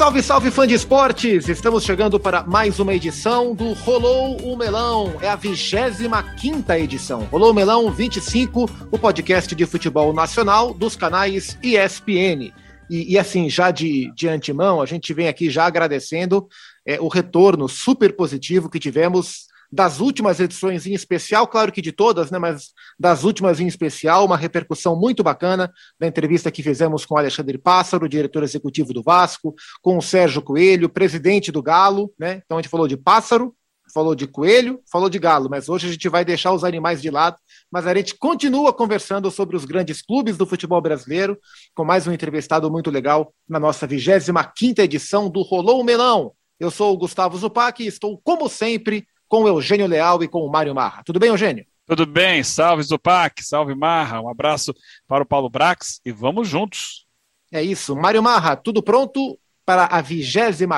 Salve, salve, fã de esportes! Estamos chegando para mais uma edição do Rolou o Melão. É a 25 edição. Rolou o Melão 25, o podcast de futebol nacional dos canais ESPN. E, e assim, já de, de antemão, a gente vem aqui já agradecendo é, o retorno super positivo que tivemos das últimas edições em especial, claro que de todas, né, mas das últimas em especial, uma repercussão muito bacana da entrevista que fizemos com Alexandre Pássaro, diretor executivo do Vasco, com o Sérgio Coelho, presidente do Galo, né? Então a gente falou de pássaro, falou de coelho, falou de galo, mas hoje a gente vai deixar os animais de lado, mas a gente continua conversando sobre os grandes clubes do futebol brasileiro, com mais um entrevistado muito legal na nossa 25ª edição do Rolou o Melão. Eu sou o Gustavo Zupac e estou, como sempre, com o Eugênio Leal e com o Mário Marra. Tudo bem, Eugênio? Tudo bem, salve Zupac, salve Marra, um abraço para o Paulo Brax e vamos juntos. É isso, Mário Marra, tudo pronto para a 25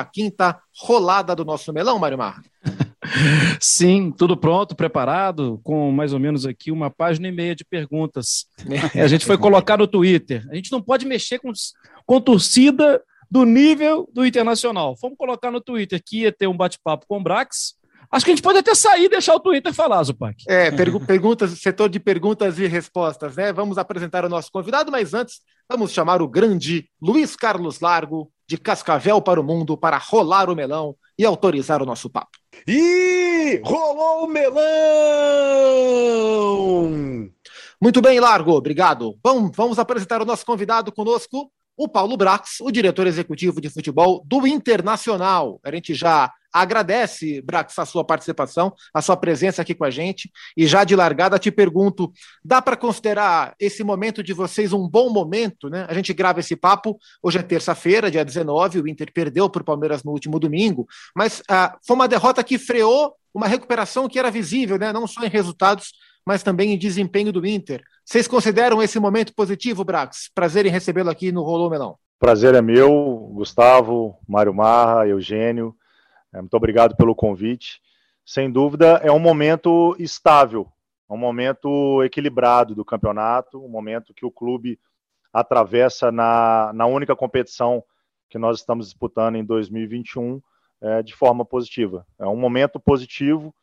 rolada do nosso melão, Mário Marra? Sim, tudo pronto, preparado, com mais ou menos aqui uma página e meia de perguntas. A gente foi colocar no Twitter. A gente não pode mexer com, com torcida do nível do Internacional. Fomos colocar no Twitter que ia ter um bate-papo com o Brax, Acho que a gente pode até sair e deixar o Twitter falar, Zupac. É, pergu perguntas, setor de perguntas e respostas, né? Vamos apresentar o nosso convidado, mas antes vamos chamar o grande Luiz Carlos Largo, de Cascavel para o Mundo, para rolar o melão e autorizar o nosso papo. E rolou o melão! Muito bem, Largo, obrigado. Bom, vamos apresentar o nosso convidado conosco, o Paulo Brax, o diretor executivo de futebol do Internacional. A gente já agradece, Brax, a sua participação, a sua presença aqui com a gente. E já de largada te pergunto: dá para considerar esse momento de vocês um bom momento? Né? A gente grava esse papo, hoje é terça-feira, dia 19, o Inter perdeu para o Palmeiras no último domingo, mas ah, foi uma derrota que freou uma recuperação que era visível, né? não só em resultados, mas também em desempenho do Inter. Vocês consideram esse momento positivo, Brax? Prazer em recebê-lo aqui no Rolô Melão. Prazer é meu, Gustavo, Mário Marra, Eugênio. É, muito obrigado pelo convite. Sem dúvida, é um momento estável, um momento equilibrado do campeonato, um momento que o clube atravessa na, na única competição que nós estamos disputando em 2021 é, de forma positiva. É um momento positivo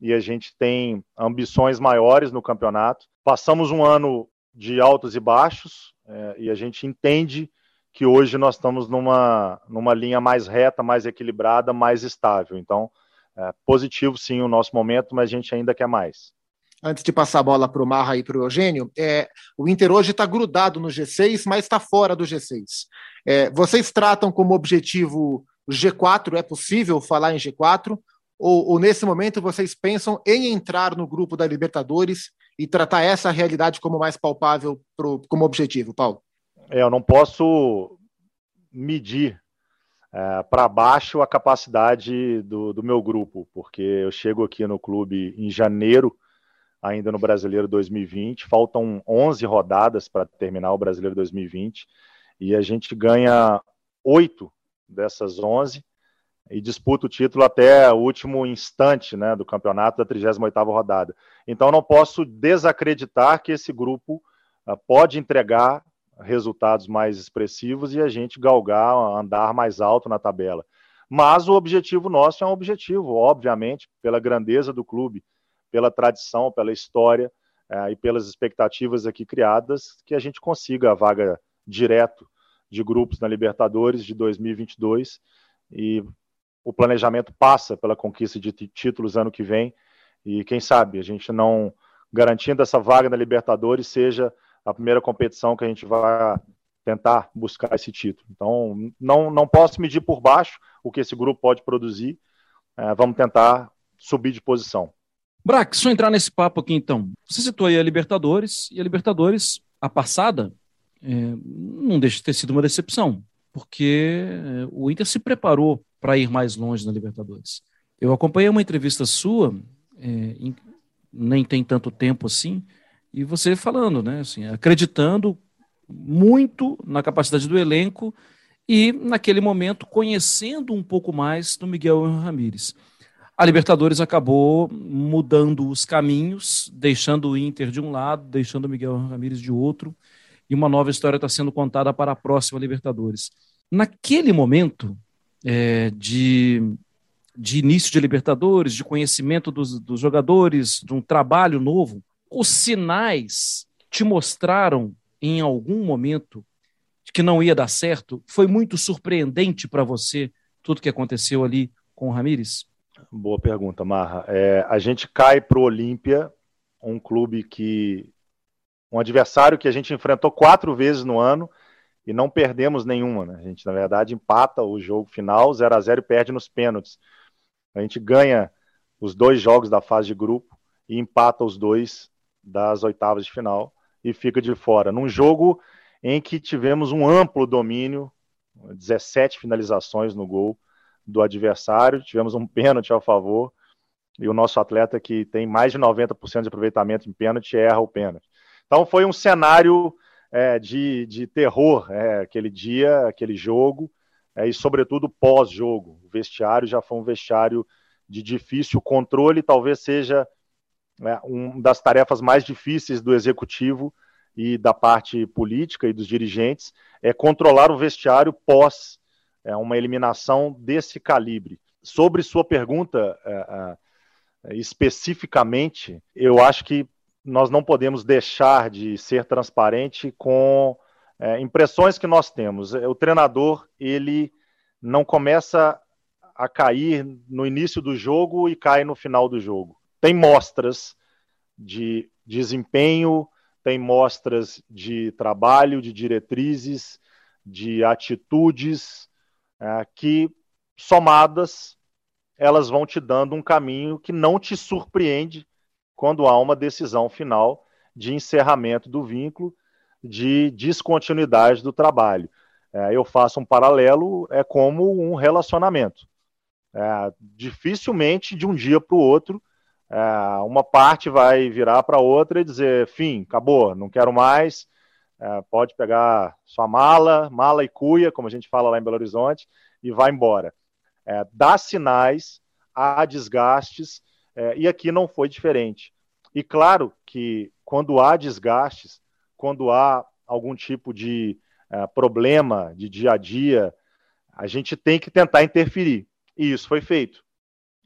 e a gente tem ambições maiores no campeonato. Passamos um ano de altos e baixos é, e a gente entende que hoje nós estamos numa, numa linha mais reta, mais equilibrada, mais estável. Então, é positivo sim o nosso momento, mas a gente ainda quer mais. Antes de passar a bola para o Marra e para o Eugênio, é, o Inter hoje está grudado no G6, mas está fora do G6. É, vocês tratam como objetivo o G4? É possível falar em G4? Ou, ou, nesse momento vocês pensam em entrar no grupo da Libertadores e tratar essa realidade como mais palpável pro, como objetivo, Paulo? É, eu não posso medir é, para baixo a capacidade do, do, meu grupo, porque eu chego aqui no clube em janeiro, ainda no Brasileiro 2020, faltam 11 rodadas para terminar o Brasileiro 2020, e a gente ganha oito dessas 11 e disputa o título até o último instante né, do campeonato da 38ª rodada. Então não posso desacreditar que esse grupo uh, pode entregar resultados mais expressivos e a gente galgar, andar mais alto na tabela. Mas o objetivo nosso é um objetivo, obviamente, pela grandeza do clube, pela tradição, pela história é, e pelas expectativas aqui criadas, que a gente consiga a vaga direto de grupos na Libertadores de 2022 e o planejamento passa pela conquista de títulos ano que vem e quem sabe a gente não garantindo essa vaga na Libertadores seja a primeira competição que a gente vai tentar buscar esse título. Então, não, não posso medir por baixo o que esse grupo pode produzir. É, vamos tentar subir de posição. Brax, só entrar nesse papo aqui então. Você citou aí a Libertadores, e a Libertadores, a passada, é, não deixa de ter sido uma decepção, porque é, o Inter se preparou para ir mais longe na Libertadores. Eu acompanhei uma entrevista sua, é, em, nem tem tanto tempo assim, e você falando, né, assim, acreditando muito na capacidade do elenco e, naquele momento, conhecendo um pouco mais do Miguel Ramírez. A Libertadores acabou mudando os caminhos, deixando o Inter de um lado, deixando o Miguel Ramírez de outro, e uma nova história está sendo contada para a próxima Libertadores. Naquele momento, é, de, de início de Libertadores, de conhecimento dos, dos jogadores, de um trabalho novo, os sinais te mostraram em algum momento que não ia dar certo? Foi muito surpreendente para você tudo que aconteceu ali com o Ramires? Boa pergunta, Marra. É, a gente cai para o Olímpia, um clube que. um adversário que a gente enfrentou quatro vezes no ano e não perdemos nenhuma. Né? A gente, na verdade, empata o jogo final 0 a 0 e perde nos pênaltis. A gente ganha os dois jogos da fase de grupo e empata os dois das oitavas de final e fica de fora. Num jogo em que tivemos um amplo domínio, 17 finalizações no gol do adversário, tivemos um pênalti a favor, e o nosso atleta que tem mais de 90% de aproveitamento em pênalti erra o pênalti. Então foi um cenário é, de, de terror é, aquele dia, aquele jogo, é, e sobretudo pós-jogo. O vestiário já foi um vestiário de difícil controle, talvez seja né, uma das tarefas mais difíceis do executivo e da parte política e dos dirigentes, é controlar o vestiário pós é, uma eliminação desse calibre. Sobre sua pergunta é, é, especificamente, eu acho que nós não podemos deixar de ser transparente com é, impressões que nós temos. O treinador ele não começa a cair no início do jogo e cai no final do jogo. Tem mostras de desempenho, tem mostras de trabalho, de diretrizes, de atitudes é, que, somadas, elas vão te dando um caminho que não te surpreende quando há uma decisão final de encerramento do vínculo, de descontinuidade do trabalho. É, eu faço um paralelo, é como um relacionamento. É, dificilmente, de um dia para o outro, uma parte vai virar para outra e dizer: fim, acabou, não quero mais. É, pode pegar sua mala, mala e cuia, como a gente fala lá em Belo Horizonte, e vai embora. É, dá sinais, há desgastes, é, e aqui não foi diferente. E claro que quando há desgastes, quando há algum tipo de é, problema de dia a dia, a gente tem que tentar interferir. E isso foi feito.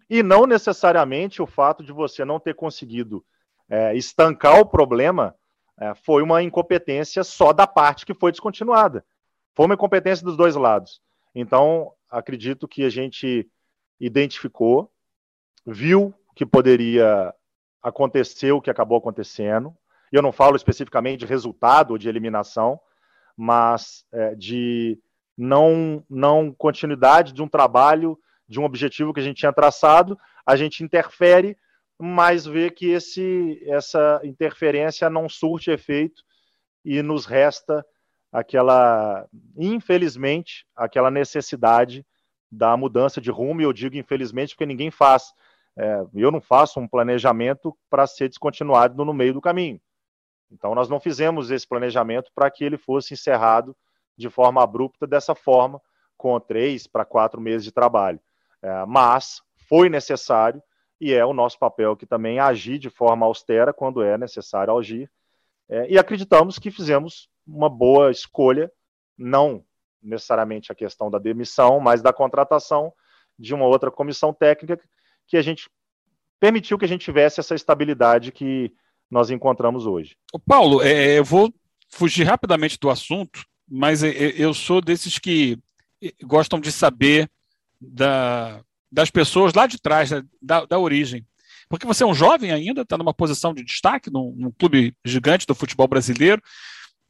E não necessariamente o fato de você não ter conseguido é, estancar o problema é, foi uma incompetência só da parte que foi descontinuada. Foi uma incompetência dos dois lados. Então, acredito que a gente identificou, viu que poderia acontecer o que acabou acontecendo. Eu não falo especificamente de resultado ou de eliminação, mas é, de não, não continuidade de um trabalho de um objetivo que a gente tinha traçado, a gente interfere, mas vê que esse, essa interferência não surte efeito e nos resta aquela, infelizmente, aquela necessidade da mudança de rumo, e eu digo infelizmente porque ninguém faz. É, eu não faço um planejamento para ser descontinuado no meio do caminho. Então, nós não fizemos esse planejamento para que ele fosse encerrado de forma abrupta dessa forma, com três para quatro meses de trabalho. É, mas foi necessário e é o nosso papel que também agir de forma austera quando é necessário agir. É, e acreditamos que fizemos uma boa escolha, não necessariamente a questão da demissão, mas da contratação de uma outra comissão técnica que a gente permitiu que a gente tivesse essa estabilidade que nós encontramos hoje. Paulo, é, eu vou fugir rapidamente do assunto, mas eu sou desses que gostam de saber da, das pessoas lá de trás, né, da, da origem. Porque você é um jovem ainda, está numa posição de destaque num, num, clube gigante do futebol brasileiro,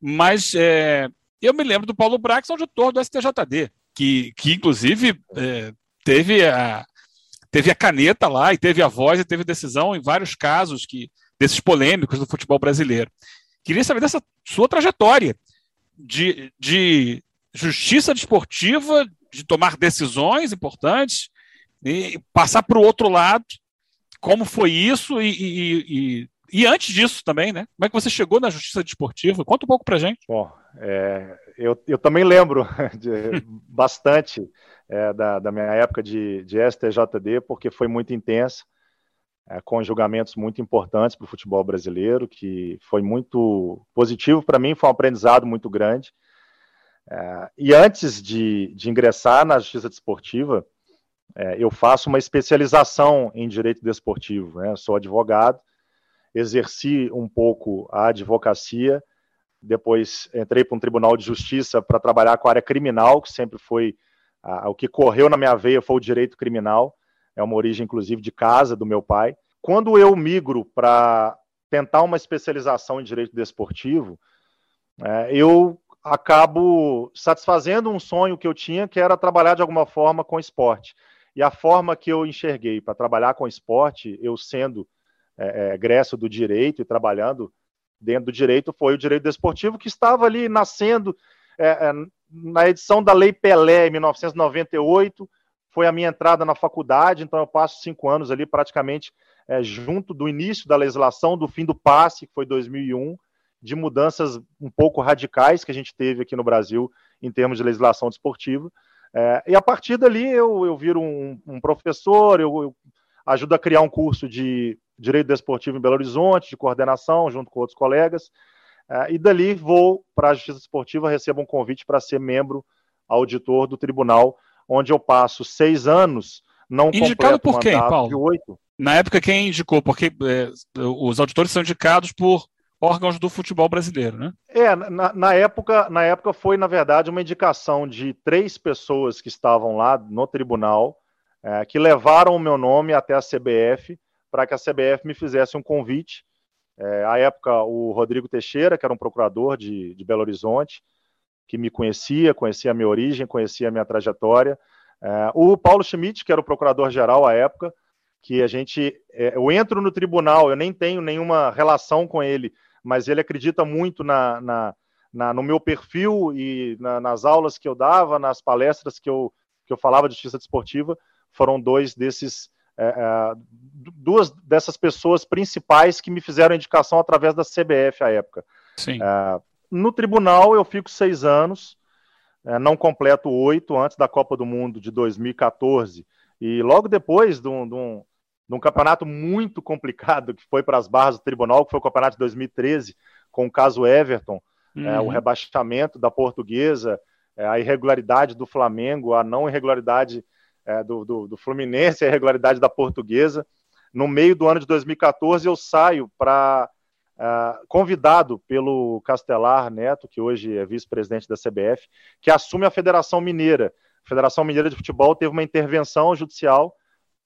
mas é, eu me lembro do Paulo Brax, auditor do STJD, que, que inclusive é, teve, a, teve a caneta lá, e teve a voz, e teve decisão em vários casos que desses polêmicos do futebol brasileiro. Queria saber dessa sua trajetória de, de justiça desportiva, de tomar decisões importantes e passar para o outro lado. Como foi isso e, e, e, e, antes disso também, né? Como é que você chegou na justiça desportiva? Conta um pouco para gente. Bom, é, eu, eu também lembro de, bastante é, da, da, minha época de, de STJD, porque foi muito intensa, é, com julgamentos muito importantes para o futebol brasileiro, que foi muito positivo para mim, foi um aprendizado muito grande. É, e antes de, de, ingressar na justiça desportiva, é, eu faço uma especialização em direito desportivo. Né? Sou advogado, exerci um pouco a advocacia, depois entrei para um tribunal de justiça para trabalhar com a área criminal, que sempre foi a, o que correu na minha veia foi o direito criminal, é uma origem inclusive de casa do meu pai. Quando eu migro para tentar uma especialização em direito desportivo, é, eu acabo satisfazendo um sonho que eu tinha, que era trabalhar de alguma forma com esporte. E a forma que eu enxerguei para trabalhar com esporte, eu sendo é, é, egresso do direito e trabalhando dentro do direito foi o direito desportivo que estava ali nascendo é, é, na edição da Lei Pelé em 1998 foi a minha entrada na faculdade então eu passo cinco anos ali praticamente é, junto do início da legislação do fim do passe que foi 2001 de mudanças um pouco radicais que a gente teve aqui no Brasil em termos de legislação desportiva é, e a partir dali eu, eu viro um, um professor eu, eu ajudo a criar um curso de Direito Desportivo em Belo Horizonte, de coordenação, junto com outros colegas. Uh, e dali vou para a Justiça Esportiva, recebo um convite para ser membro auditor do tribunal, onde eu passo seis anos, não Indicado por quem, Paulo? Na época, quem indicou? Porque é, os auditores são indicados por órgãos do futebol brasileiro, né? É, na, na, época, na época foi, na verdade, uma indicação de três pessoas que estavam lá no tribunal, é, que levaram o meu nome até a CBF, para que a CBF me fizesse um convite. É, à época, o Rodrigo Teixeira, que era um procurador de, de Belo Horizonte, que me conhecia, conhecia a minha origem, conhecia a minha trajetória. É, o Paulo Schmidt, que era o procurador-geral à época, que a gente. É, eu entro no tribunal, eu nem tenho nenhuma relação com ele, mas ele acredita muito na, na, na no meu perfil e na, nas aulas que eu dava, nas palestras que eu, que eu falava de justiça desportiva. Foram dois desses é, é, duas dessas pessoas principais que me fizeram indicação através da CBF à época. Sim. É, no tribunal eu fico seis anos, é, não completo oito antes da Copa do Mundo de 2014 e logo depois de um, de um, de um campeonato muito complicado que foi para as barras do tribunal, que foi o campeonato de 2013 com o caso Everton, é, uhum. o rebaixamento da Portuguesa, é, a irregularidade do Flamengo, a não irregularidade é, do, do, do, Fluminense, a irregularidade da Portuguesa. No meio do ano de 2014, eu saio para uh, convidado pelo Castelar Neto, que hoje é vice-presidente da CBF, que assume a Federação Mineira. A Federação Mineira de Futebol teve uma intervenção judicial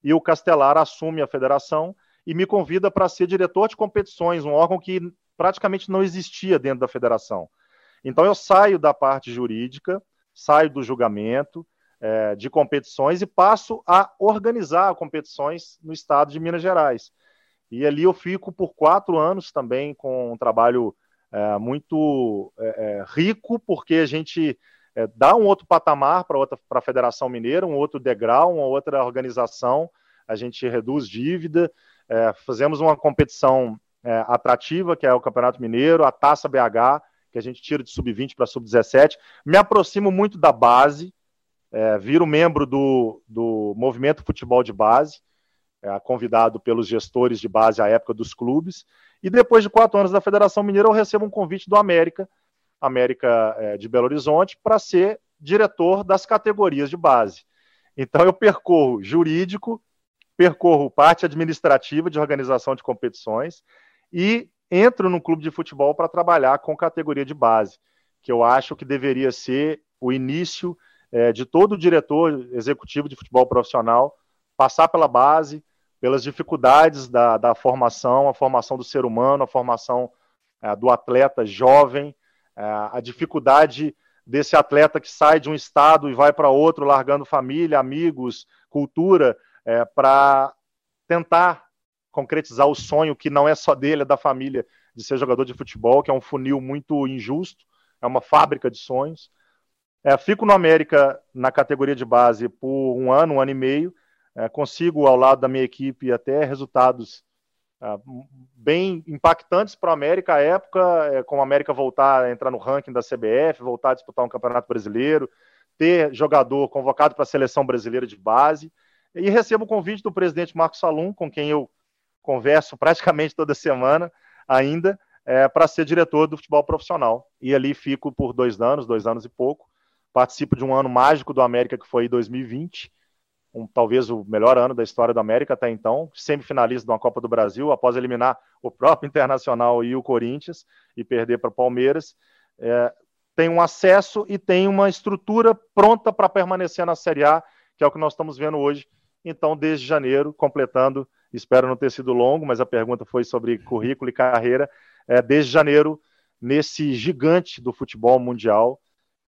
e o Castelar assume a federação e me convida para ser diretor de competições, um órgão que praticamente não existia dentro da federação. Então eu saio da parte jurídica, saio do julgamento, é, de competições e passo a organizar competições no estado de Minas Gerais. E ali eu fico por quatro anos também com um trabalho é, muito é, é rico, porque a gente é, dá um outro patamar para a Federação Mineira, um outro degrau, uma outra organização, a gente reduz dívida, é, fazemos uma competição atrativa, que é o Campeonato Mineiro, a Taça BH, que a gente tira de sub-20 para sub-17. Me aproximo muito da base, é, viro membro do, do Movimento Futebol de Base, é, convidado pelos gestores de base à época dos clubes, e depois de quatro anos da Federação Mineira, eu recebo um convite do América, América é, de Belo Horizonte, para ser diretor das categorias de base. Então, eu percorro jurídico, percorro parte administrativa de organização de competições e entro no clube de futebol para trabalhar com categoria de base, que eu acho que deveria ser o início é, de todo diretor executivo de futebol profissional passar pela base, pelas dificuldades da, da formação, a formação do ser humano, a formação é, do atleta jovem, a dificuldade desse atleta que sai de um estado e vai para outro, largando família, amigos, cultura, é, para tentar concretizar o sonho que não é só dele, é da família, de ser jogador de futebol, que é um funil muito injusto, é uma fábrica de sonhos. É, fico no América na categoria de base por um ano, um ano e meio. É, consigo, ao lado da minha equipe, até resultados é, bem impactantes para o América à época, é, com o América voltar a entrar no ranking da CBF, voltar a disputar um campeonato brasileiro, ter jogador convocado para a seleção brasileira de base. E recebo o convite do presidente Marcos Salum, com quem eu converso praticamente toda semana ainda, é, para ser diretor do futebol profissional. E ali fico por dois anos, dois anos e pouco participo de um ano mágico do América que foi 2020, um, talvez o melhor ano da história do América até então, semifinalista de uma Copa do Brasil, após eliminar o próprio Internacional e o Corinthians e perder para o Palmeiras. É, tem um acesso e tem uma estrutura pronta para permanecer na Série A, que é o que nós estamos vendo hoje. Então, desde janeiro, completando, espero não ter sido longo, mas a pergunta foi sobre currículo e carreira. É, desde janeiro, nesse gigante do futebol mundial,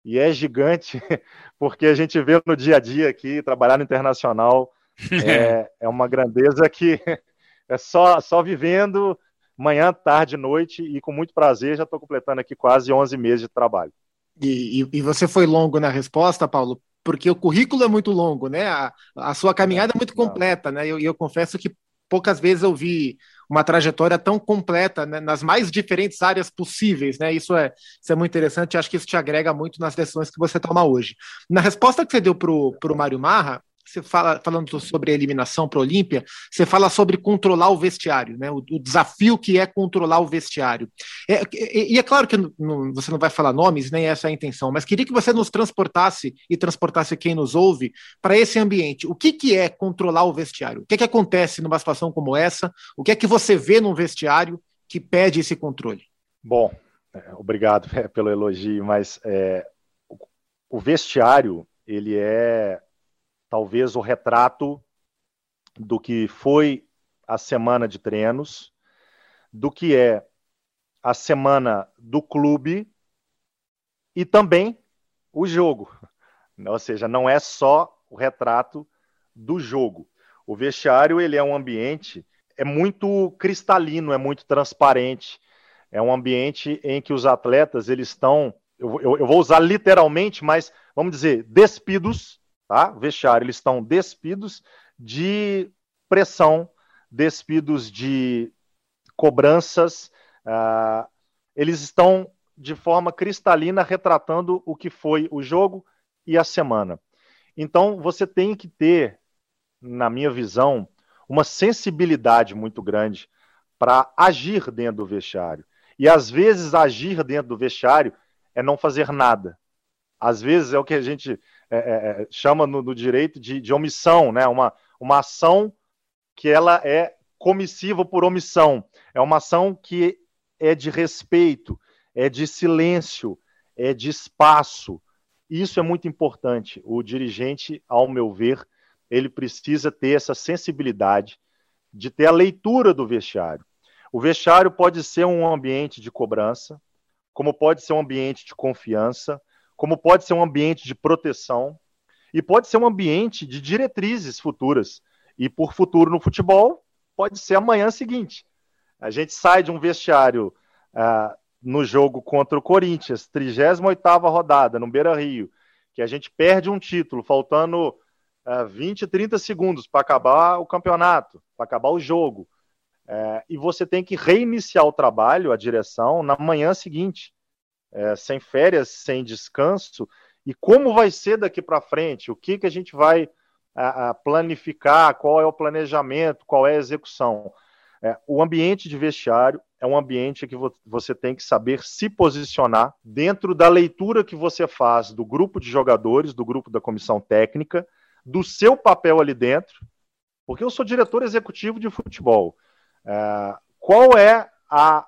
e é gigante porque a gente vê no dia a dia aqui, trabalhar no internacional é, é uma grandeza que é só, só vivendo manhã, tarde, noite e com muito prazer já estou completando aqui quase 11 meses de trabalho. E, e, e, você foi longo na resposta, Paulo, porque o currículo é muito longo, né? A, a sua caminhada é muito completa, né? E eu, eu, confesso que poucas vezes eu vi uma trajetória tão completa né, nas mais diferentes áreas possíveis, né? Isso é, isso é muito interessante, acho que isso te agrega muito nas decisões que você toma hoje. Na resposta que você deu para o Mário Marra, você fala falando sobre a eliminação para a Olímpia, você fala sobre controlar o vestiário, né? O, o, desafio que é controlar o vestiário. É, e, e, é claro que não, você não vai falar nomes, nem essa é a intenção, mas queria que você nos transportasse e transportasse quem nos ouve para esse ambiente. O que, que é controlar o vestiário? O que, que acontece numa situação como essa? O que é que você vê num vestiário que pede esse controle? Bom, é, obrigado pelo elogio, mas é, o vestiário ele é talvez o retrato do que foi a semana de treinos, do que é a semana do clube e também o jogo. Ou seja, não é só o retrato do jogo. O vestiário ele é um ambiente é muito cristalino, é muito transparente. É um ambiente em que os atletas eles estão, eu, eu, eu vou usar literalmente, mas vamos dizer, despidos tá? Vestiário, eles estão despidos de pressão, despidos de cobranças, uh, eles estão de forma cristalina retratando o que foi o jogo e a semana. Então, você tem que ter, na minha visão, uma sensibilidade muito grande para agir dentro do vestiário. E às vezes agir dentro do vestiário é não fazer nada. Às vezes é o que a gente é, é, é, chama no, no direito de, de, omissão, né? Uma, uma ação que ela é comissiva por omissão. É uma ação que é de respeito, é de silêncio, é de espaço. Isso é muito importante. O dirigente, ao meu ver, ele precisa ter essa sensibilidade de ter a leitura do vestiário. O vestiário pode ser um ambiente de cobrança, como pode ser um ambiente de confiança, como pode ser um ambiente de proteção e pode ser um ambiente de diretrizes futuras. E por futuro no futebol, pode ser amanhã seguinte. A gente sai de um vestiário uh, no jogo contra o Corinthians, 38ª rodada, no Beira-Rio, que a gente perde um título, faltando uh, 20, 30 segundos para acabar o campeonato, para acabar o jogo. Uh, e você tem que reiniciar o trabalho, a direção, na manhã seguinte é, sem férias, sem descanso, e como vai ser daqui para frente, o que, que a gente vai a, a planificar, qual é o planejamento, qual é a execução. É, o ambiente de vestiário é um ambiente que vo você tem que saber se posicionar dentro da leitura que você faz do grupo de jogadores, do grupo da comissão técnica, do seu papel ali dentro, porque eu sou diretor executivo de futebol. É, qual é a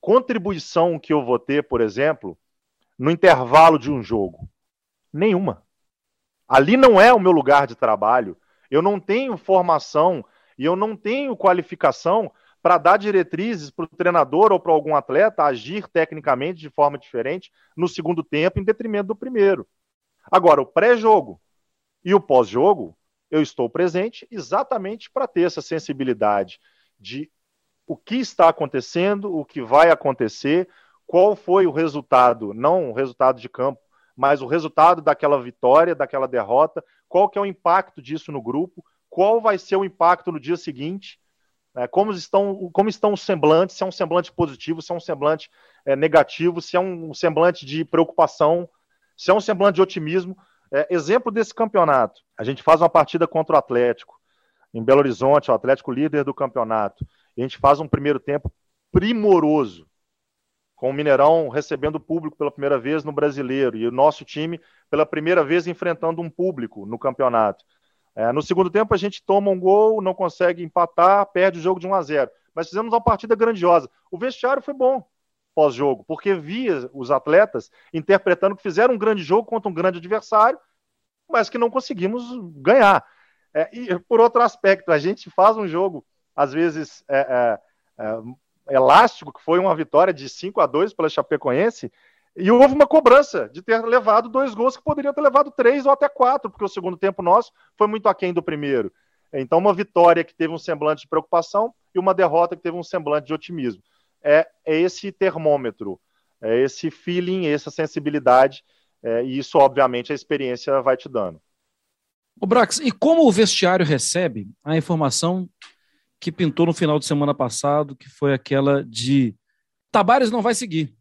contribuição que eu vou ter, por exemplo, no intervalo de um jogo? Nenhuma. Ali não é o meu lugar de trabalho. Eu não tenho formação e eu não tenho qualificação para dar diretrizes para o treinador ou para algum atleta agir tecnicamente de forma diferente no segundo tempo, em detrimento do primeiro. Agora, o pré-jogo e o pós-jogo, eu estou presente exatamente para ter essa sensibilidade de o que está acontecendo, o que vai acontecer, qual foi o resultado, não o resultado de campo, mas o resultado daquela vitória, daquela derrota, qual que é o impacto disso no grupo, qual vai ser o impacto no dia seguinte, né, como, estão, como estão os semblantes, se é um semblante positivo, se é um semblante é, negativo, se é um semblante de preocupação, se é um semblante de otimismo. É, exemplo desse campeonato, a gente faz uma partida contra o Atlético, em Belo Horizonte, o Atlético líder do campeonato. A gente faz um primeiro tempo primoroso. com o Mineirão recebendo público pela primeira vez no Brasileiro e o nosso time pela primeira vez enfrentando um público no campeonato. É, no segundo tempo, a gente toma um gol, não consegue empatar, perde o jogo de 1 a 0. Mas fizemos uma partida grandiosa. O vestiário foi bom pós-jogo, porque via os atletas interpretando que fizeram um grande jogo contra um grande adversário, mas que não conseguimos ganhar. É, e por outro aspecto, a gente faz um jogo, às vezes, é, é, é elástico, que foi uma vitória de 5 a 2 pela Chapecoense, e houve uma cobrança de ter levado dois gols que poderiam ter levado três ou até quatro, porque o segundo tempo nosso foi muito aquém do primeiro. Então, uma vitória que teve um semblante de preocupação e uma derrota que teve um semblante de otimismo. É, é esse termômetro, é esse feeling, essa sensibilidade, é, e isso, obviamente, a experiência vai te dando. O Brax, e como o vestiário recebe a informação que pintou no final de semana passado, que foi aquela de Tabares não vai seguir.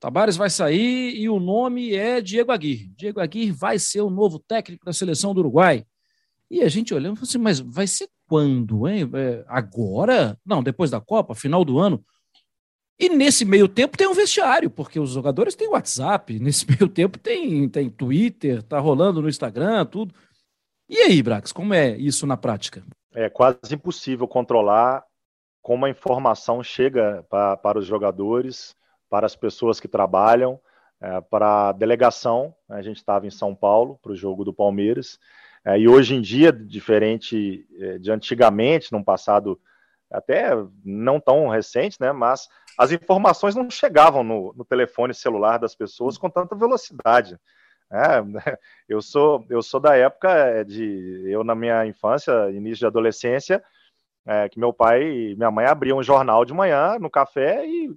Tabares vai sair e o nome é Diego Aguirre. Diego Aguirre vai ser o novo técnico da seleção do Uruguai. E a gente olhando e falou assim, mas vai ser quando, hein? É, agora? Não, depois da Copa, final do ano. E nesse meio tempo tem um vestiário, porque os jogadores têm WhatsApp, nesse meio tempo tem, tem Twitter, tá rolando no Instagram, tudo. E aí, Brax, como é isso na prática? É quase impossível controlar como a informação chega para, para os jogadores, para as pessoas que trabalham, é, para a delegação. A gente estava em São Paulo para o jogo do Palmeiras. É, e hoje em dia, diferente é, de antigamente, num passado até não tão recente, né, mas as informações não chegavam no, no telefone celular das pessoas com tanta velocidade. É, eu sou eu sou da época é, de eu na minha infância, início de adolescência, é, que meu pai e minha mãe abriam um jornal de manhã no café e,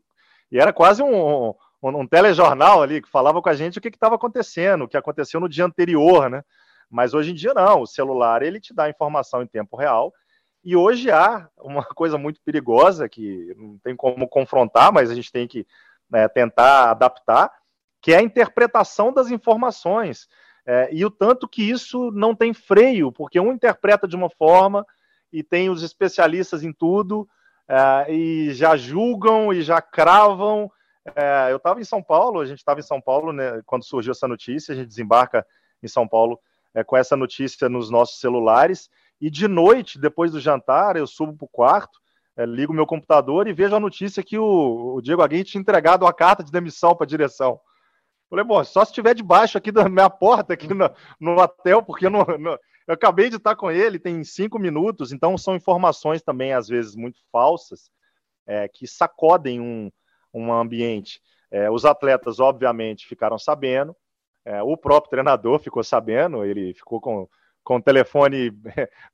e era quase um, um, um, telejornal ali que falava com a gente o que estava acontecendo, o que aconteceu no dia anterior, né? Mas hoje em dia não, o celular ele te dá informação em tempo real. E hoje há uma coisa muito perigosa que não tem como confrontar, mas a gente tem que né, tentar adaptar, que é a interpretação das informações. É, e o tanto que isso não tem freio, porque um interpreta de uma forma e tem os especialistas em tudo, é, e já julgam e já cravam. É, eu estava em São Paulo, a gente estava em São Paulo né, quando surgiu essa notícia, a gente desembarca em São Paulo é, com essa notícia nos nossos celulares. E de noite, depois do jantar, eu subo para o quarto, é, ligo meu computador e vejo a notícia que o, o Diego Aguirre tinha entregado a carta de demissão para a direção. Falei, bom, só se estiver debaixo aqui da minha porta, aqui no, no hotel, porque eu, acabei de estar com ele, tem cinco minutos, então são informações também, às vezes, muito falsas, é, que sacodem um, um ambiente. É, os atletas, obviamente, ficaram sabendo, é, o próprio treinador ficou sabendo, ele ficou com, com o telefone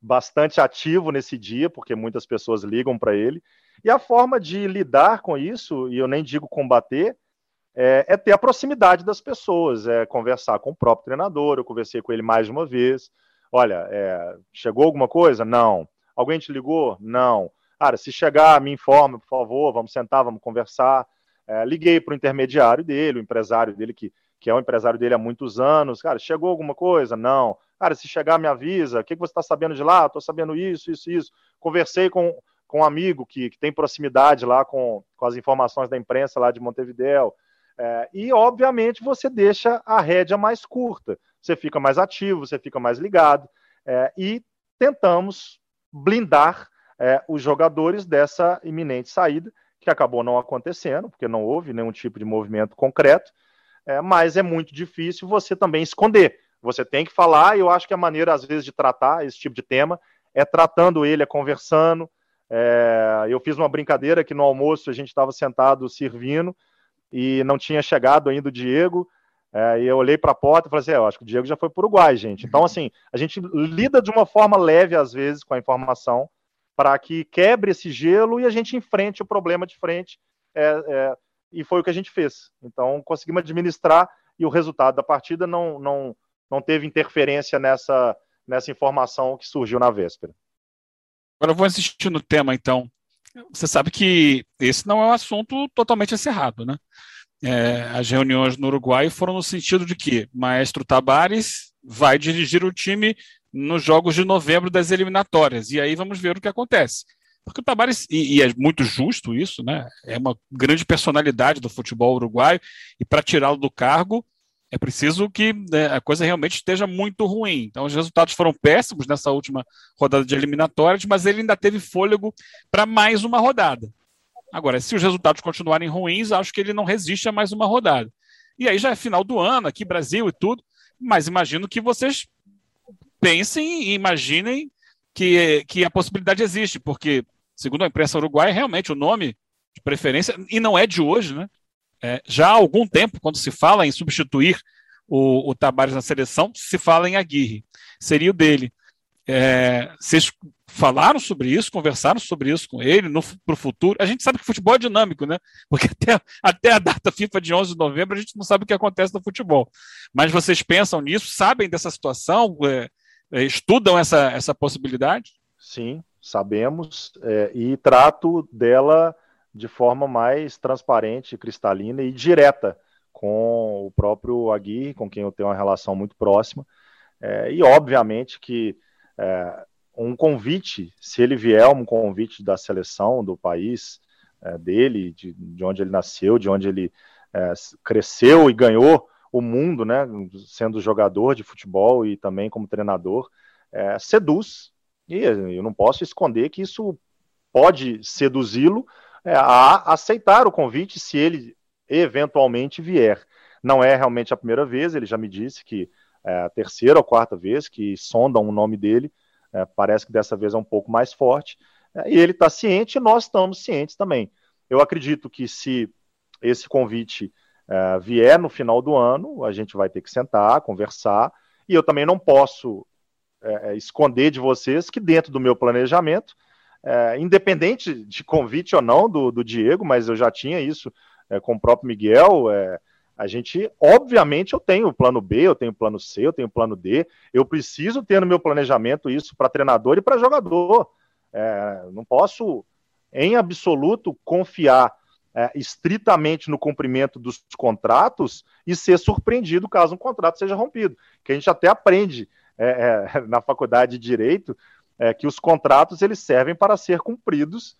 bastante ativo nesse dia, porque muitas pessoas ligam para ele. E a forma de lidar com isso, e eu nem digo combater, é, é, ter a proximidade das pessoas, é conversar com o próprio treinador. Eu conversei com ele mais de uma vez. Olha, é, chegou alguma coisa? Não. Alguém te ligou? Não. Cara, se chegar, me informe, por favor, vamos sentar, vamos conversar. É, liguei para o intermediário dele, o empresário dele que que é o empresário dele há muitos anos. Cara, chegou alguma coisa? Não. Cara, se chegar, me avisa. O que, que você está sabendo de lá? Estou sabendo isso, isso, isso. Conversei com, com um amigo que, que tem proximidade lá com, com as informações da imprensa lá de Montevideo. É, e, obviamente, você deixa a rédea mais curta. Você fica mais ativo, você fica mais ligado. É, e tentamos blindar é, os jogadores dessa iminente saída, que acabou não acontecendo, porque não houve nenhum tipo de movimento concreto é, mas é muito difícil você também esconder. Você tem que falar, e eu acho que a maneira, às vezes, de tratar esse tipo de tema é tratando ele, é conversando. É, eu fiz uma brincadeira que no almoço a gente estava sentado servindo e não tinha chegado ainda o Diego. É, e eu olhei para a porta e falei assim: é, eu acho que o Diego já foi para o Uruguai, gente. Então, assim, a gente lida de uma forma leve, às vezes, com a informação, para que quebre esse gelo e a gente enfrente o problema de frente. É, é, e foi o que a gente fez. Então, conseguimos administrar e o resultado da partida não, não, não teve interferência nessa, nessa informação que surgiu na véspera. Agora eu vou insistir no tema, então. Você sabe que esse não é um assunto totalmente encerrado, né? É, as reuniões no Uruguai foram no sentido de que Maestro Tabares vai dirigir o time nos jogos de novembro das eliminatórias. E aí vamos ver o que acontece. Porque o Tabares, e, e, é muito justo isso, né? É uma grande personalidade do futebol uruguaio, e para tirá-lo do cargo, é preciso que né, a coisa realmente esteja muito ruim. Então, os resultados foram péssimos nessa última rodada de eliminatórias, mas ele ainda teve fôlego para mais uma rodada. Agora, se os resultados continuarem ruins, acho que ele não resiste a mais uma rodada. E aí já é final do ano, aqui Brasil e tudo, mas imagino que vocês pensem e imaginem que, que a possibilidade existe, porque, segundo a imprensa uruguaia, realmente o nome de preferência, e não é de hoje, né? É, já há algum tempo, quando se fala em substituir o, o Tabares na seleção, se fala em Aguirre. Seria o dele. É, vocês falaram sobre isso, conversaram sobre isso com ele para o futuro. A gente sabe que futebol é dinâmico, né? Porque até, até a data FIFA de 11 de novembro a gente não sabe o que acontece no futebol. Mas vocês pensam nisso, sabem dessa situação, é, é, estudam essa, essa possibilidade? Sim, sabemos é, e trato dela de forma mais transparente, cristalina e direta com o próprio Aguirre, com quem eu tenho uma relação muito próxima. É, e obviamente que é, um convite, se ele vier um convite da seleção do país é, dele, de, de, onde ele nasceu, de onde ele é, cresceu e ganhou o mundo, né, sendo jogador de futebol e também como treinador, é, seduz. E eu não posso esconder que isso pode seduzi-lo a aceitar o convite se ele eventualmente vier. Não é realmente a primeira vez, ele já me disse que é a terceira ou quarta vez que sondam o nome dele, é, parece que dessa vez é um pouco mais forte, é, e ele está ciente e nós estamos cientes também. Eu acredito que se esse convite é, vier no final do ano, a gente vai ter que sentar, conversar, e eu também não posso é, é, esconder de vocês que dentro do meu planejamento é, independente de convite ou não do, do, Diego, mas eu já tinha isso é, com o próprio Miguel. É, a gente, obviamente, eu tenho plano B, eu tenho plano C, eu tenho plano D. Eu preciso ter no meu planejamento isso para treinador e para jogador. É, não posso, em absoluto, confiar é, estritamente no cumprimento dos contratos e ser surpreendido caso um contrato seja rompido. Que a gente até aprende é, é, na faculdade de direito é, que os contratos eles servem para ser cumpridos,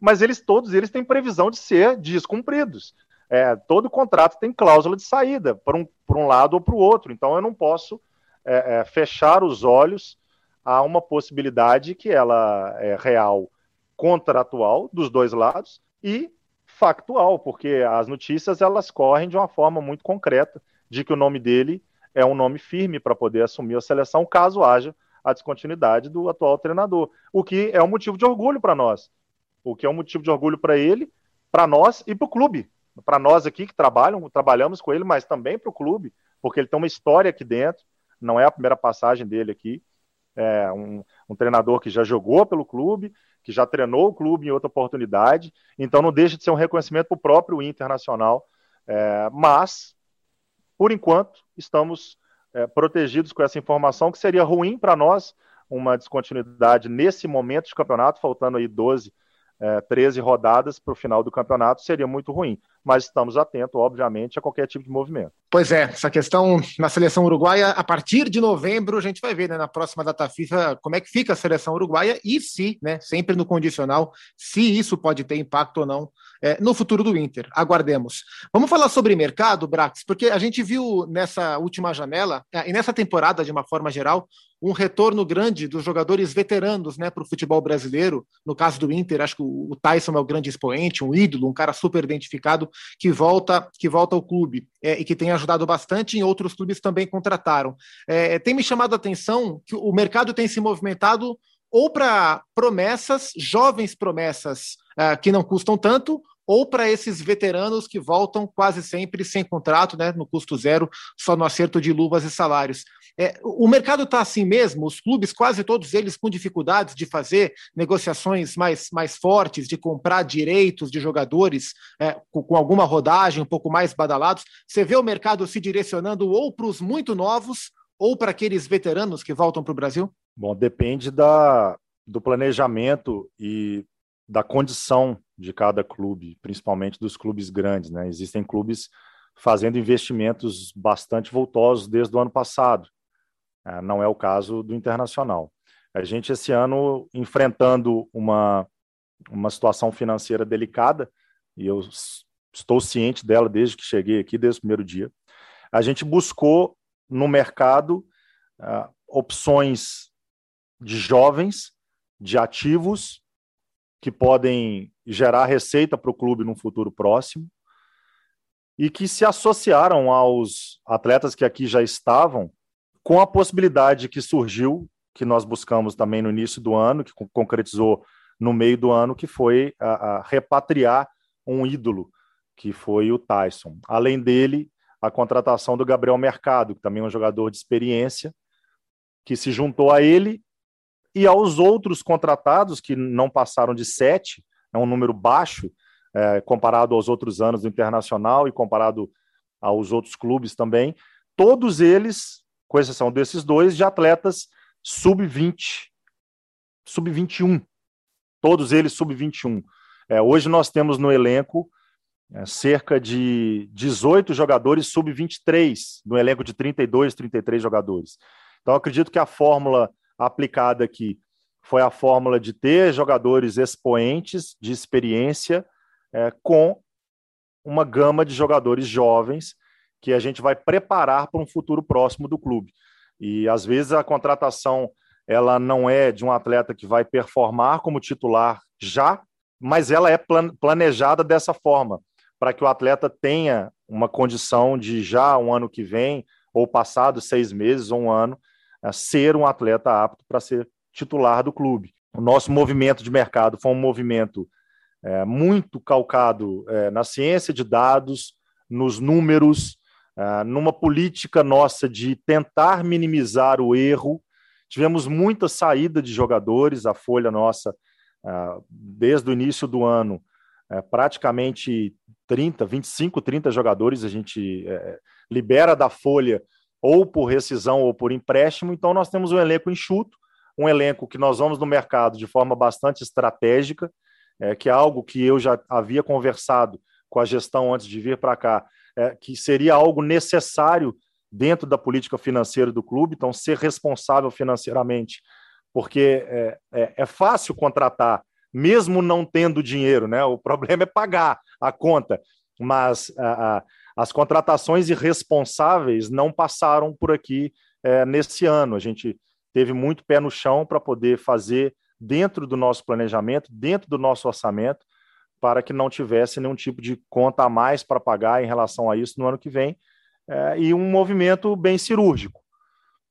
mas eles todos eles têm previsão de ser descumpridos. É, todo contrato tem cláusula de saída para um, por um lado ou para o outro. Então eu não posso é, é, fechar os olhos a uma possibilidade que ela é real, contratual dos dois lados e factual, porque as notícias elas correm de uma forma muito concreta de que o nome dele é um nome firme para poder assumir a seleção caso haja a descontinuidade do atual treinador, o que é um motivo de orgulho para nós, o que é um motivo de orgulho para ele, para nós e para o clube, para nós aqui que trabalham, trabalhamos com ele, mas também para o clube, porque ele tem uma história aqui dentro, não é a primeira passagem dele aqui, é um, um treinador que já jogou pelo clube, que já treinou o clube em outra oportunidade, então não deixa de ser um reconhecimento para o próprio Internacional, é, mas, por enquanto, estamos é, protegidos com essa informação, que seria ruim para nós uma descontinuidade nesse momento de campeonato, faltando aí 12, é, 13 rodadas para o final do campeonato, seria muito ruim. Mas estamos atentos, obviamente, a qualquer tipo de movimento. Pois é, essa questão na seleção uruguaia, a partir de novembro, a gente vai ver né, na próxima data FIFA como é que fica a seleção uruguaia e se, né, sempre no condicional, se isso pode ter impacto ou não é, no futuro do Inter. Aguardemos. Vamos falar sobre mercado, Brax, porque a gente viu nessa última janela, é, e nessa temporada, de uma forma geral, um retorno grande dos jogadores veteranos né, para o futebol brasileiro. No caso do Inter, acho que o Tyson é o grande expoente, um ídolo, um cara super identificado que volta, que volta ao clube é, e que tem ajudado bastante. Em outros clubes também contrataram. É, tem me chamado a atenção que o mercado tem se movimentado ou para promessas, jovens promessas uh, que não custam tanto, ou para esses veteranos que voltam quase sempre sem contrato, né, no custo zero, só no acerto de luvas e salários. É, o mercado está assim mesmo, os clubes, quase todos eles, com dificuldades de fazer negociações mais, mais fortes, de comprar direitos de jogadores é, com, com, alguma rodagem, um pouco mais badalados. Você vê o mercado se direcionando ou para os muito novos ou para aqueles veteranos que voltam para o Brasil? Bom, depende da, do planejamento e da condição de cada clube, principalmente dos clubes grandes. Né? Existem clubes fazendo investimentos bastante voltosos desde o ano passado. É, não é o caso do Internacional. A gente, esse ano, enfrentando uma uma situação financeira delicada, e eu estou ciente dela desde que cheguei aqui, desde o primeiro dia. A gente buscou no mercado uh, opções de jovens, de ativos, que podem gerar receita para o clube no futuro próximo, e que se associaram aos atletas que aqui já estavam, com a possibilidade que surgiu, que nós buscamos também no início do ano, que concretizou no meio do ano, que foi a, a repatriar um ídolo, que foi o Tyson. Além dele, a contratação do Gabriel Mercado, que também é um jogador de experiência, que se juntou a ele e aos outros contratados, que não passaram de sete, é um número baixo, é, comparado aos outros anos do Internacional e comparado aos outros clubes também, todos eles, com exceção desses dois, de atletas sub-20, sub-21, todos eles sub-21. É, hoje nós temos no elenco é, cerca de 18 jogadores sub-23, no elenco de 32, 33 jogadores. Então, acredito que a fórmula aplicada aqui foi a fórmula de ter jogadores expoentes de experiência é, com uma gama de jogadores jovens que a gente vai preparar para um futuro próximo do clube. E às vezes a contratação ela não é de um atleta que vai performar como titular já, mas ela é planejada dessa forma, para que o atleta tenha uma condição de já um ano que vem, ou passado seis meses ou um ano, ser um atleta apto para ser titular do clube. O nosso movimento de mercado foi um movimento é, muito calcado é, na ciência de dados, nos números, é, numa política nossa de tentar minimizar o erro. Tivemos muita saída de jogadores, a folha nossa, é, desde o início do ano, é, praticamente 30, 25, 30 jogadores a gente libera da folha ou por rescisão ou por empréstimo. Então, nós temos um elenco enxuto, um elenco que nós vamos no mercado de forma bastante estratégica, é, que é algo que eu já havia conversado com a gestão antes de vir para cá, é, que seria algo necessário dentro da política financeira do clube, então ser responsável financeiramente, porque é, é, é fácil contratar, mesmo não tendo dinheiro, né? O problema é pagar a conta, mas a, a, as contratações irresponsáveis não passaram por aqui é, nesse ano. A gente teve muito pé no chão para poder fazer dentro do nosso planejamento, dentro do nosso orçamento, para que não tivesse nenhum tipo de conta a mais para pagar em relação a isso no ano que vem, é, e um movimento bem cirúrgico.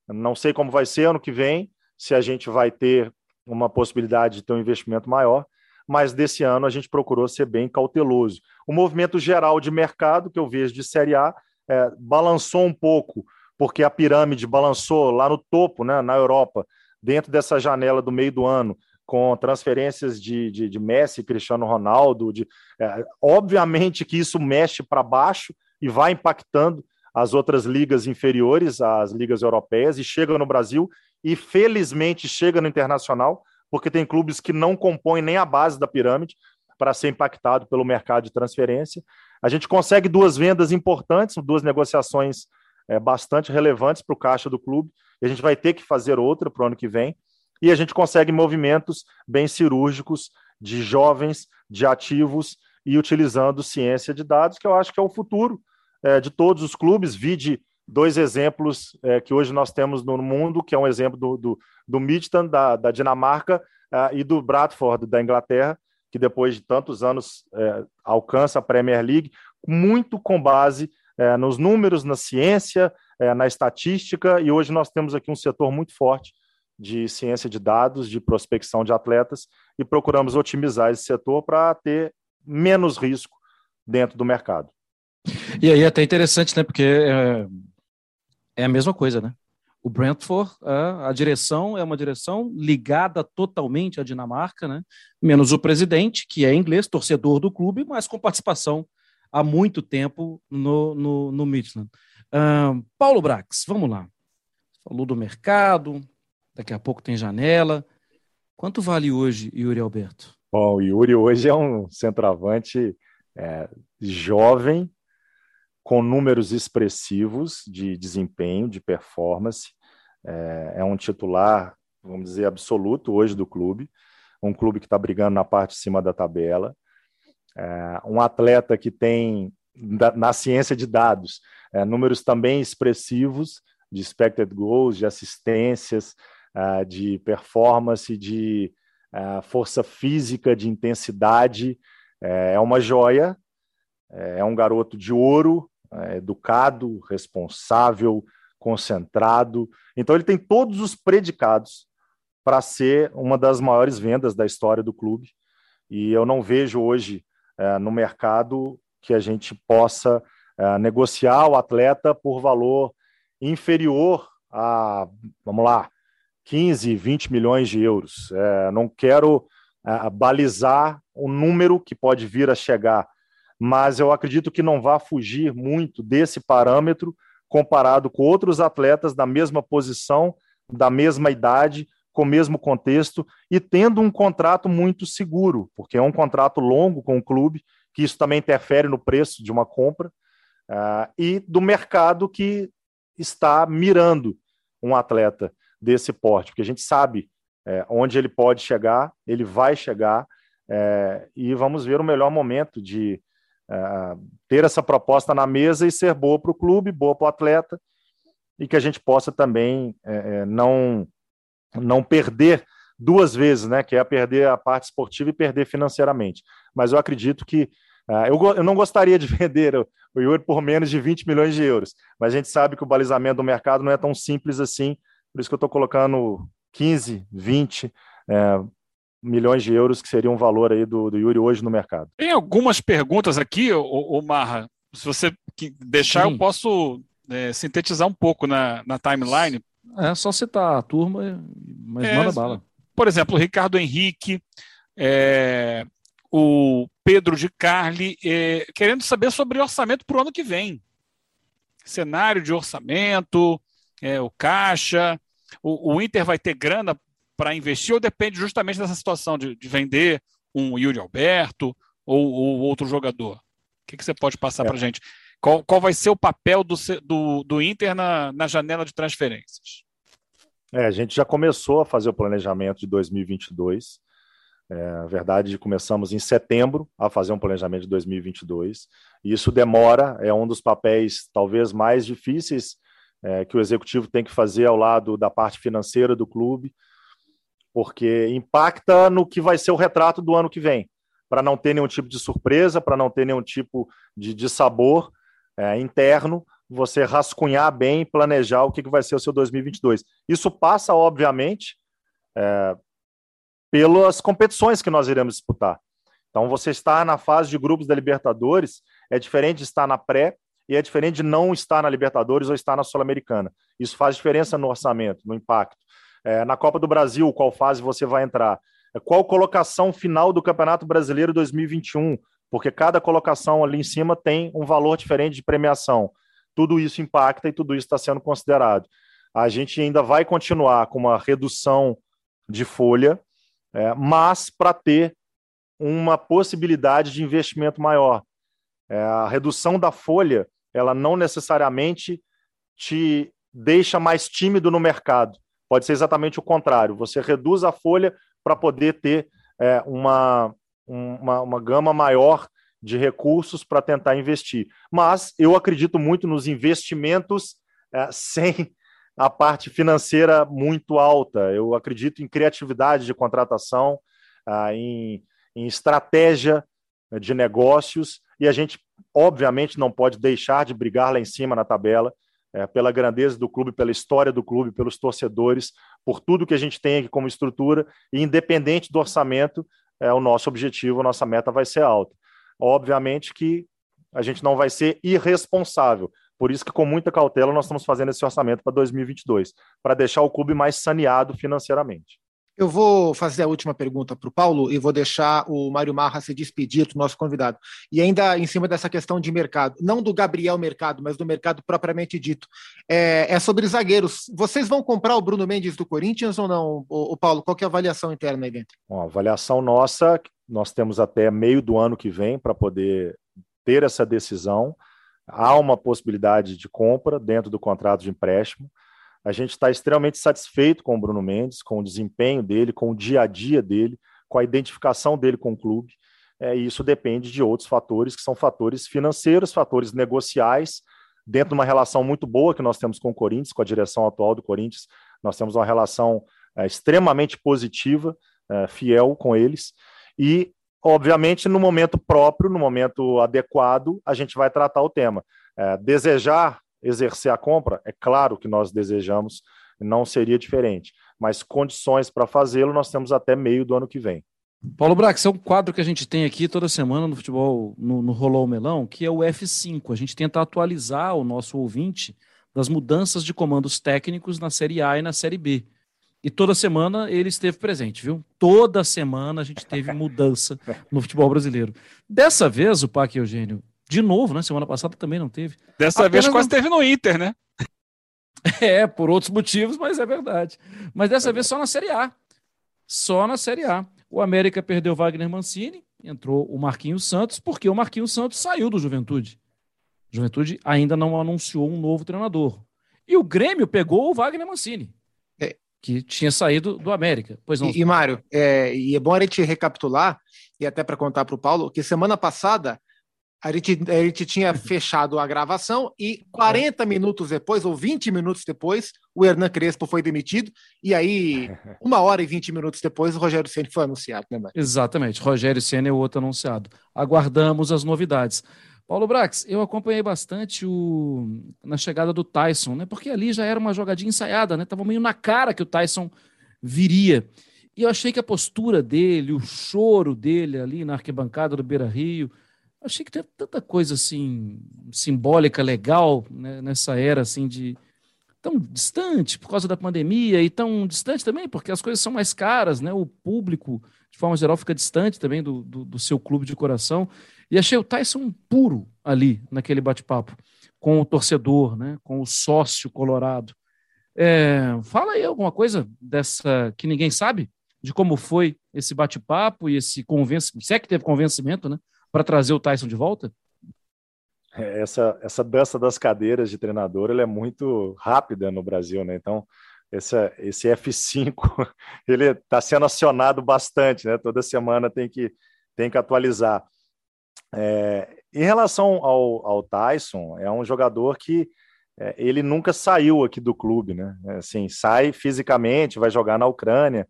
Não sei como vai ser ano que vem, se a gente vai ter uma possibilidade de ter um investimento maior, mas desse ano a gente procurou ser bem cauteloso. O movimento geral de mercado que eu vejo de Série A é, balançou um pouco, porque a pirâmide balançou lá no topo, né, na Europa, dentro dessa janela do meio do ano, com transferências de, de, de Messi, Cristiano Ronaldo, de, é, obviamente que isso mexe para baixo e vai impactando as outras ligas inferiores, as ligas europeias, e chega no Brasil, e felizmente chega no internacional, porque tem clubes que não compõem nem a base da pirâmide para ser impactado pelo mercado de transferência. A gente consegue duas vendas importantes, duas negociações é, bastante relevantes para o caixa do clube, e a gente vai ter que fazer outra para o ano que vem. E a gente consegue movimentos bem cirúrgicos de jovens, de ativos e utilizando ciência de dados, que eu acho que é o futuro é, de todos os clubes. Vide dois exemplos é, que hoje nós temos no mundo, que é um exemplo do, do, do Midtjylland, da, da Dinamarca, é, e do Bradford, da Inglaterra, que depois de tantos anos é, alcança a Premier League, muito com base é, nos números, na ciência, é, na estatística, e hoje nós temos aqui um setor muito forte de ciência de dados, de prospecção de atletas, e procuramos otimizar esse setor para ter menos risco dentro do mercado. E aí é até interessante, né? Porque é, é a mesma coisa, né? O Brentford, a, a, direção é uma direção ligada totalmente à Dinamarca, né? Menos o presidente, que é inglês, torcedor do clube, mas com participação há muito tempo no, no, no Midland. Uh, Paulo Brax, vamos lá. Falou do mercado, daqui a pouco tem janela. Quanto vale hoje Yuri Alberto? Bom, o Yuri hoje é um centroavante é, jovem, com números expressivos de desempenho, de performance. É, é um titular, vamos dizer, absoluto hoje do clube. um clube que está brigando na parte de cima da tabela. É, um atleta que tem, na ciência de dados, é, números também expressivos de expected goals, de assistências, uh, de performance, de uh, força física, de intensidade. É, é uma joia, é, é um garoto de ouro, é educado, responsável, concentrado. Então, ele tem todos os predicados para ser uma das maiores vendas da história do clube. E eu não vejo hoje é, no mercado que a gente possa é, negociar o atleta por valor inferior a, vamos lá, 15, 20 milhões de euros. É, não quero é, balizar o número que pode vir a chegar, mas eu acredito que não vai fugir muito desse parâmetro comparado com outros atletas da mesma posição, da mesma idade, com o mesmo contexto e tendo um contrato muito seguro, porque é um contrato longo com o clube, que isso também interfere no preço de uma compra, uh, e do mercado que está mirando um atleta desse porte, porque a gente sabe é, onde ele pode chegar, ele vai chegar, é, e vamos ver o melhor momento de ter essa proposta na mesa e ser boa para o clube, boa para o atleta, e que a gente possa também é, é, não, não perder duas vezes, né? Que é perder a parte esportiva e perder financeiramente. Mas eu acredito que eu, não gostaria de vender o, o Yuri por menos de 20 milhões de euros, mas a gente sabe que o balizamento do mercado não é tão simples assim por isso que eu estou colocando 15, 20 é, milhões de euros, que seria um valor aí do, do Yuri hoje no mercado. Tem algumas perguntas aqui, o, Marra. Se você deixar, Sim. eu posso é, sintetizar um pouco na, na timeline. É só citar a turma, mas é, manda bala. Por exemplo, o Ricardo Henrique, é, o Pedro de Carli, é, querendo saber sobre orçamento para o ano que vem. Cenário de orçamento, é, o caixa, o, o, Inter vai ter grana para investir ou depende justamente dessa situação de, de vender um Yuri Alberto ou, ou outro jogador? O que, que você pode passar é. para a gente? Qual, qual vai ser o papel do, do, do Inter na, na janela de transferências? É, a gente já começou a fazer o planejamento de 2022. É, na verdade, começamos em setembro a fazer um planejamento de 2022. E isso demora, é um dos papéis talvez mais difíceis é, que o executivo tem que fazer ao lado da parte financeira do clube, porque impacta no que vai ser o retrato do ano que vem, para não ter nenhum tipo de surpresa, para não ter nenhum tipo de, de sabor é, interno, você rascunhar bem, planejar o que, que vai ser o seu 2022. Isso passa, obviamente, é, pelas competições que nós iremos disputar. Então, você está na fase de grupos da Libertadores, é diferente de estar na pré e é diferente de não estar na Libertadores ou estar na Sul-Americana. Isso faz diferença no orçamento, no impacto. É, na Copa do Brasil, qual fase você vai entrar? É, qual colocação final do Campeonato Brasileiro 2021? Porque cada colocação ali em cima tem um valor diferente de premiação. Tudo isso impacta e tudo isso está sendo considerado. A gente ainda vai continuar com uma redução de folha, é, mas para ter uma possibilidade de investimento maior. É, a redução da folha ela não necessariamente te deixa mais tímido no mercado. Pode ser exatamente o contrário. Você reduz a folha para poder ter é, uma, uma, uma gama maior de recursos para tentar investir. Mas eu acredito muito nos investimentos é, sem a parte financeira muito alta. Eu acredito em criatividade de contratação, ah, em, em estratégia de negócios, e a gente obviamente não pode deixar de brigar lá em cima na tabela, é, pela grandeza do clube, pela história do clube, pelos torcedores, por tudo que a gente tem aqui como estrutura, e independente do orçamento, é, o nosso objetivo, a nossa meta vai ser alta. Obviamente que a gente não vai ser irresponsável, por isso que com muita cautela nós estamos fazendo esse orçamento para 2022, para deixar o clube mais saneado financeiramente. Eu vou fazer a última pergunta para o Paulo e vou deixar o Mário Marra se despedir do nosso convidado. E ainda em cima dessa questão de mercado, não do Gabriel Mercado, mas do mercado propriamente dito. É, é sobre zagueiros. Vocês vão comprar o Bruno Mendes do Corinthians ou não, o, Paulo? Qual é a avaliação interna aí dentro? Bom, a avaliação nossa, nós temos até meio do ano que vem para poder ter essa decisão. Há uma possibilidade de compra dentro do contrato de empréstimo. A gente está extremamente satisfeito com o Bruno Mendes, com o desempenho dele, com o dia a dia dele, com a identificação dele com o clube. É, e isso depende de outros fatores, que são fatores financeiros, fatores negociais, dentro de uma relação muito boa que nós temos com o Corinthians, com a direção atual do Corinthians. Nós temos uma relação é, extremamente positiva, é, fiel com eles. E, obviamente, no momento próprio, no momento adequado, a gente vai tratar o tema. É, desejar exercer a compra, é claro que nós desejamos, não seria diferente, mas condições para fazê-lo nós temos até meio do ano que vem. Paulo Brax, é um quadro que a gente tem aqui toda semana no futebol, no, no Rolou Melão, que é o F5. A gente tenta atualizar o nosso ouvinte das mudanças de comandos técnicos na Série A e na Série B. E toda semana ele esteve presente, viu? Toda semana a gente teve mudança no futebol brasileiro. Dessa vez, o Pac Eugênio, de novo, né? Semana passada também não teve. Dessa Apenas vez quase não... teve no Inter, né? É, por outros motivos, mas é verdade. Mas dessa é vez só na Série A. Só na Série A. O América perdeu Wagner Mancini, entrou o Marquinhos Santos, porque o Marquinhos Santos saiu do Juventude. Juventude ainda não anunciou um novo treinador. E o Grêmio pegou o Wagner Mancini, é. que tinha saído do América. Pois não. E, e Mário, é, e é bom a gente recapitular, e até para contar para o Paulo, que semana passada a gente, a gente tinha fechado a gravação e 40 minutos depois, ou 20 minutos depois, o Hernan Crespo foi demitido. E aí, uma hora e 20 minutos depois, o Rogério Senna foi anunciado, né, Mário? Exatamente. Rogério Senna é o outro anunciado. Aguardamos as novidades. Paulo Brax, eu acompanhei bastante o na chegada do Tyson, né? Porque ali já era uma jogadinha ensaiada, né? Tava meio na cara que o Tyson viria. E eu achei que a postura dele, o choro dele ali na arquibancada do Beira Rio, achei que tem tanta coisa assim simbólica, legal né, nessa era assim de tão distante por causa da pandemia e tão distante também porque as coisas são mais caras, né? O público de forma geral fica distante também do, do, do seu clube de coração e achei o Tyson puro ali naquele bate-papo com o torcedor, né? Com o sócio colorado. É, fala aí alguma coisa dessa que ninguém sabe de como foi esse bate-papo e esse convencimento, se é que teve convencimento, né? Para trazer o Tyson de volta? É, essa, essa dança das cadeiras de treinador ela é muito rápida no Brasil, né? Então, esse, esse F5 ele está sendo acionado bastante, né? Toda semana tem que, tem que atualizar. É, em relação ao, ao Tyson, é um jogador que é, ele nunca saiu aqui do clube, né? É, assim, sai fisicamente, vai jogar na Ucrânia,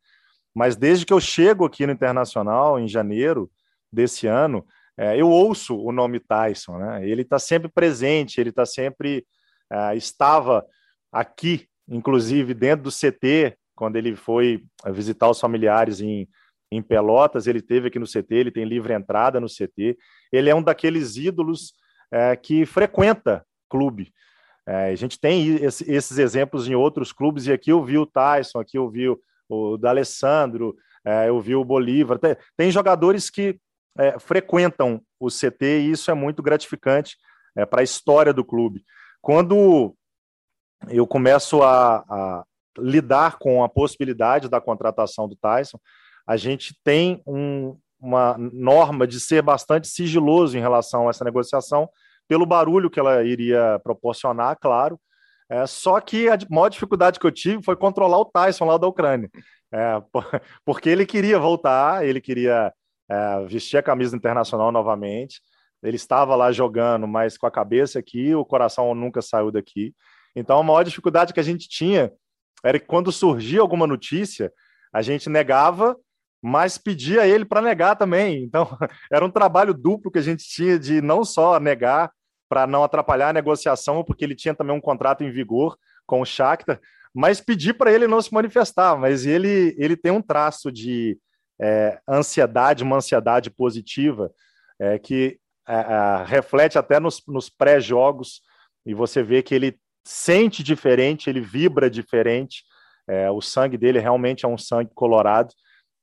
mas desde que eu chego aqui no Internacional, em janeiro desse ano, é, eu ouço o nome Tyson, né? Ele está sempre presente, ele está sempre é, estava aqui, inclusive dentro do CT, quando ele foi visitar os familiares em, em Pelotas, ele teve aqui no CT, ele tem livre entrada no CT. Ele é um daqueles ídolos é, que frequenta clube. É, a gente tem esse, esses exemplos em outros clubes, e aqui eu vi o Tyson, aqui eu vi o, o D'Alessandro, eu vi o Bolívar. Tem, tem jogadores que é, frequentam o CT e isso é muito gratificante é, para a história do clube. Quando eu começo a, a, lidar com a possibilidade da contratação do Tyson, a gente tem um, uma norma de ser bastante sigiloso em relação a essa negociação, pelo barulho que ela iria proporcionar, claro. É, só que a maior dificuldade que eu tive foi controlar o Tyson lá da Ucrânia. É, porque ele queria voltar, ele queria é, vestir a camisa internacional novamente. Ele estava lá jogando, mas com a cabeça aqui, o coração nunca saiu daqui. Então, a maior dificuldade que a gente tinha era que quando surgia alguma notícia, a gente negava, mas pedia ele para negar também. Então, era um trabalho duplo que a gente tinha de não só negar para não atrapalhar a negociação, porque ele tinha também um contrato em vigor com o Shakhtar, mas pedir para ele não se manifestar. Mas ele, ele tem um traço de é, ansiedade, uma ansiedade positiva, é, que é, é, reflete até nos, nos pré-jogos, e você vê que ele sente diferente, ele vibra diferente, é, o sangue dele realmente é um sangue colorado,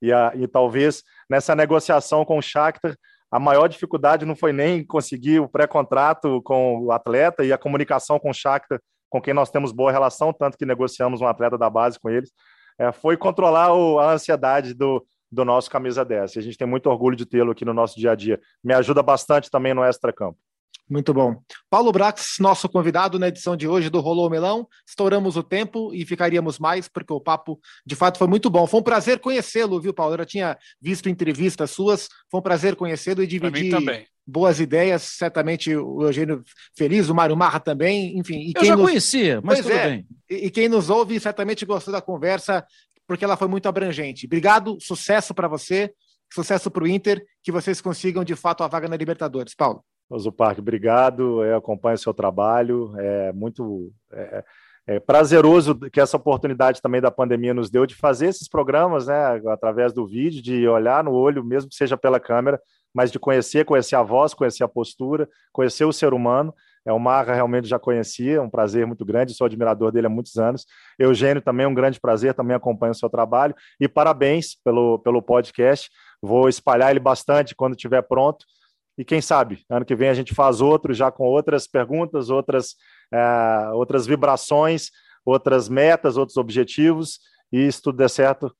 e, a, e talvez nessa negociação com o Shakhtar, a maior dificuldade não foi nem conseguir o pré-contrato com o atleta e a comunicação com o Shakhtar, com quem nós temos boa relação, tanto que negociamos um atleta da base com eles, é, foi controlar o, a ansiedade do, do nosso camisa 10. E a gente tem muito orgulho de tê-lo aqui no nosso dia a dia. Me ajuda bastante também no extra-campo. Muito bom. Paulo Brax, nosso convidado na edição de hoje do Rolou Melão. Estouramos o tempo e ficaríamos mais, porque o papo de fato foi muito bom. Foi um prazer conhecê-lo, viu, Paulo? Eu já tinha visto entrevistas suas, foi um prazer conhecê-lo e dividir boas ideias. Certamente o Eugênio Feliz, o Mário Marra também, enfim. E Eu já nos... conhecia, mas pois tudo é. bem. E, e quem nos ouve certamente gostou da conversa, porque ela foi muito abrangente. Obrigado, sucesso para você, sucesso para o Inter, que vocês consigam de fato a vaga na Libertadores. Paulo. Oso Parque, obrigado. Eu acompanho o seu trabalho. É muito é, é prazeroso que essa oportunidade também da pandemia nos deu de fazer esses programas, né, através do vídeo, de olhar no olho, mesmo que seja pela câmera, mas de conhecer, conhecer a voz, conhecer a postura, conhecer o ser humano. É o Marra realmente já conhecia, é um prazer muito grande, sou admirador dele há muitos anos. Eugênio também é um grande prazer, também acompanho o seu trabalho e parabéns pelo, pelo podcast. Vou espalhar ele bastante quando estiver pronto e quem sabe, ano que vem a gente faz outro já com outras perguntas, outras, é, outras vibrações, outras metas, outros objetivos. E se tudo der certo,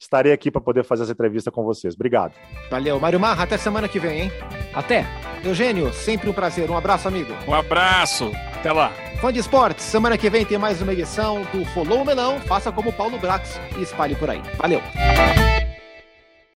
estarei aqui para poder fazer essa entrevista com vocês. Obrigado. Valeu. Mário Marra, até semana que vem, hein? Até. Eugênio, sempre um prazer. Um abraço, amigo. Um abraço. Até lá. Fã de esportes, semana que vem tem mais uma edição do Rolou o Melão. Faça como Paulo Brax e espalhe por aí. Valeu.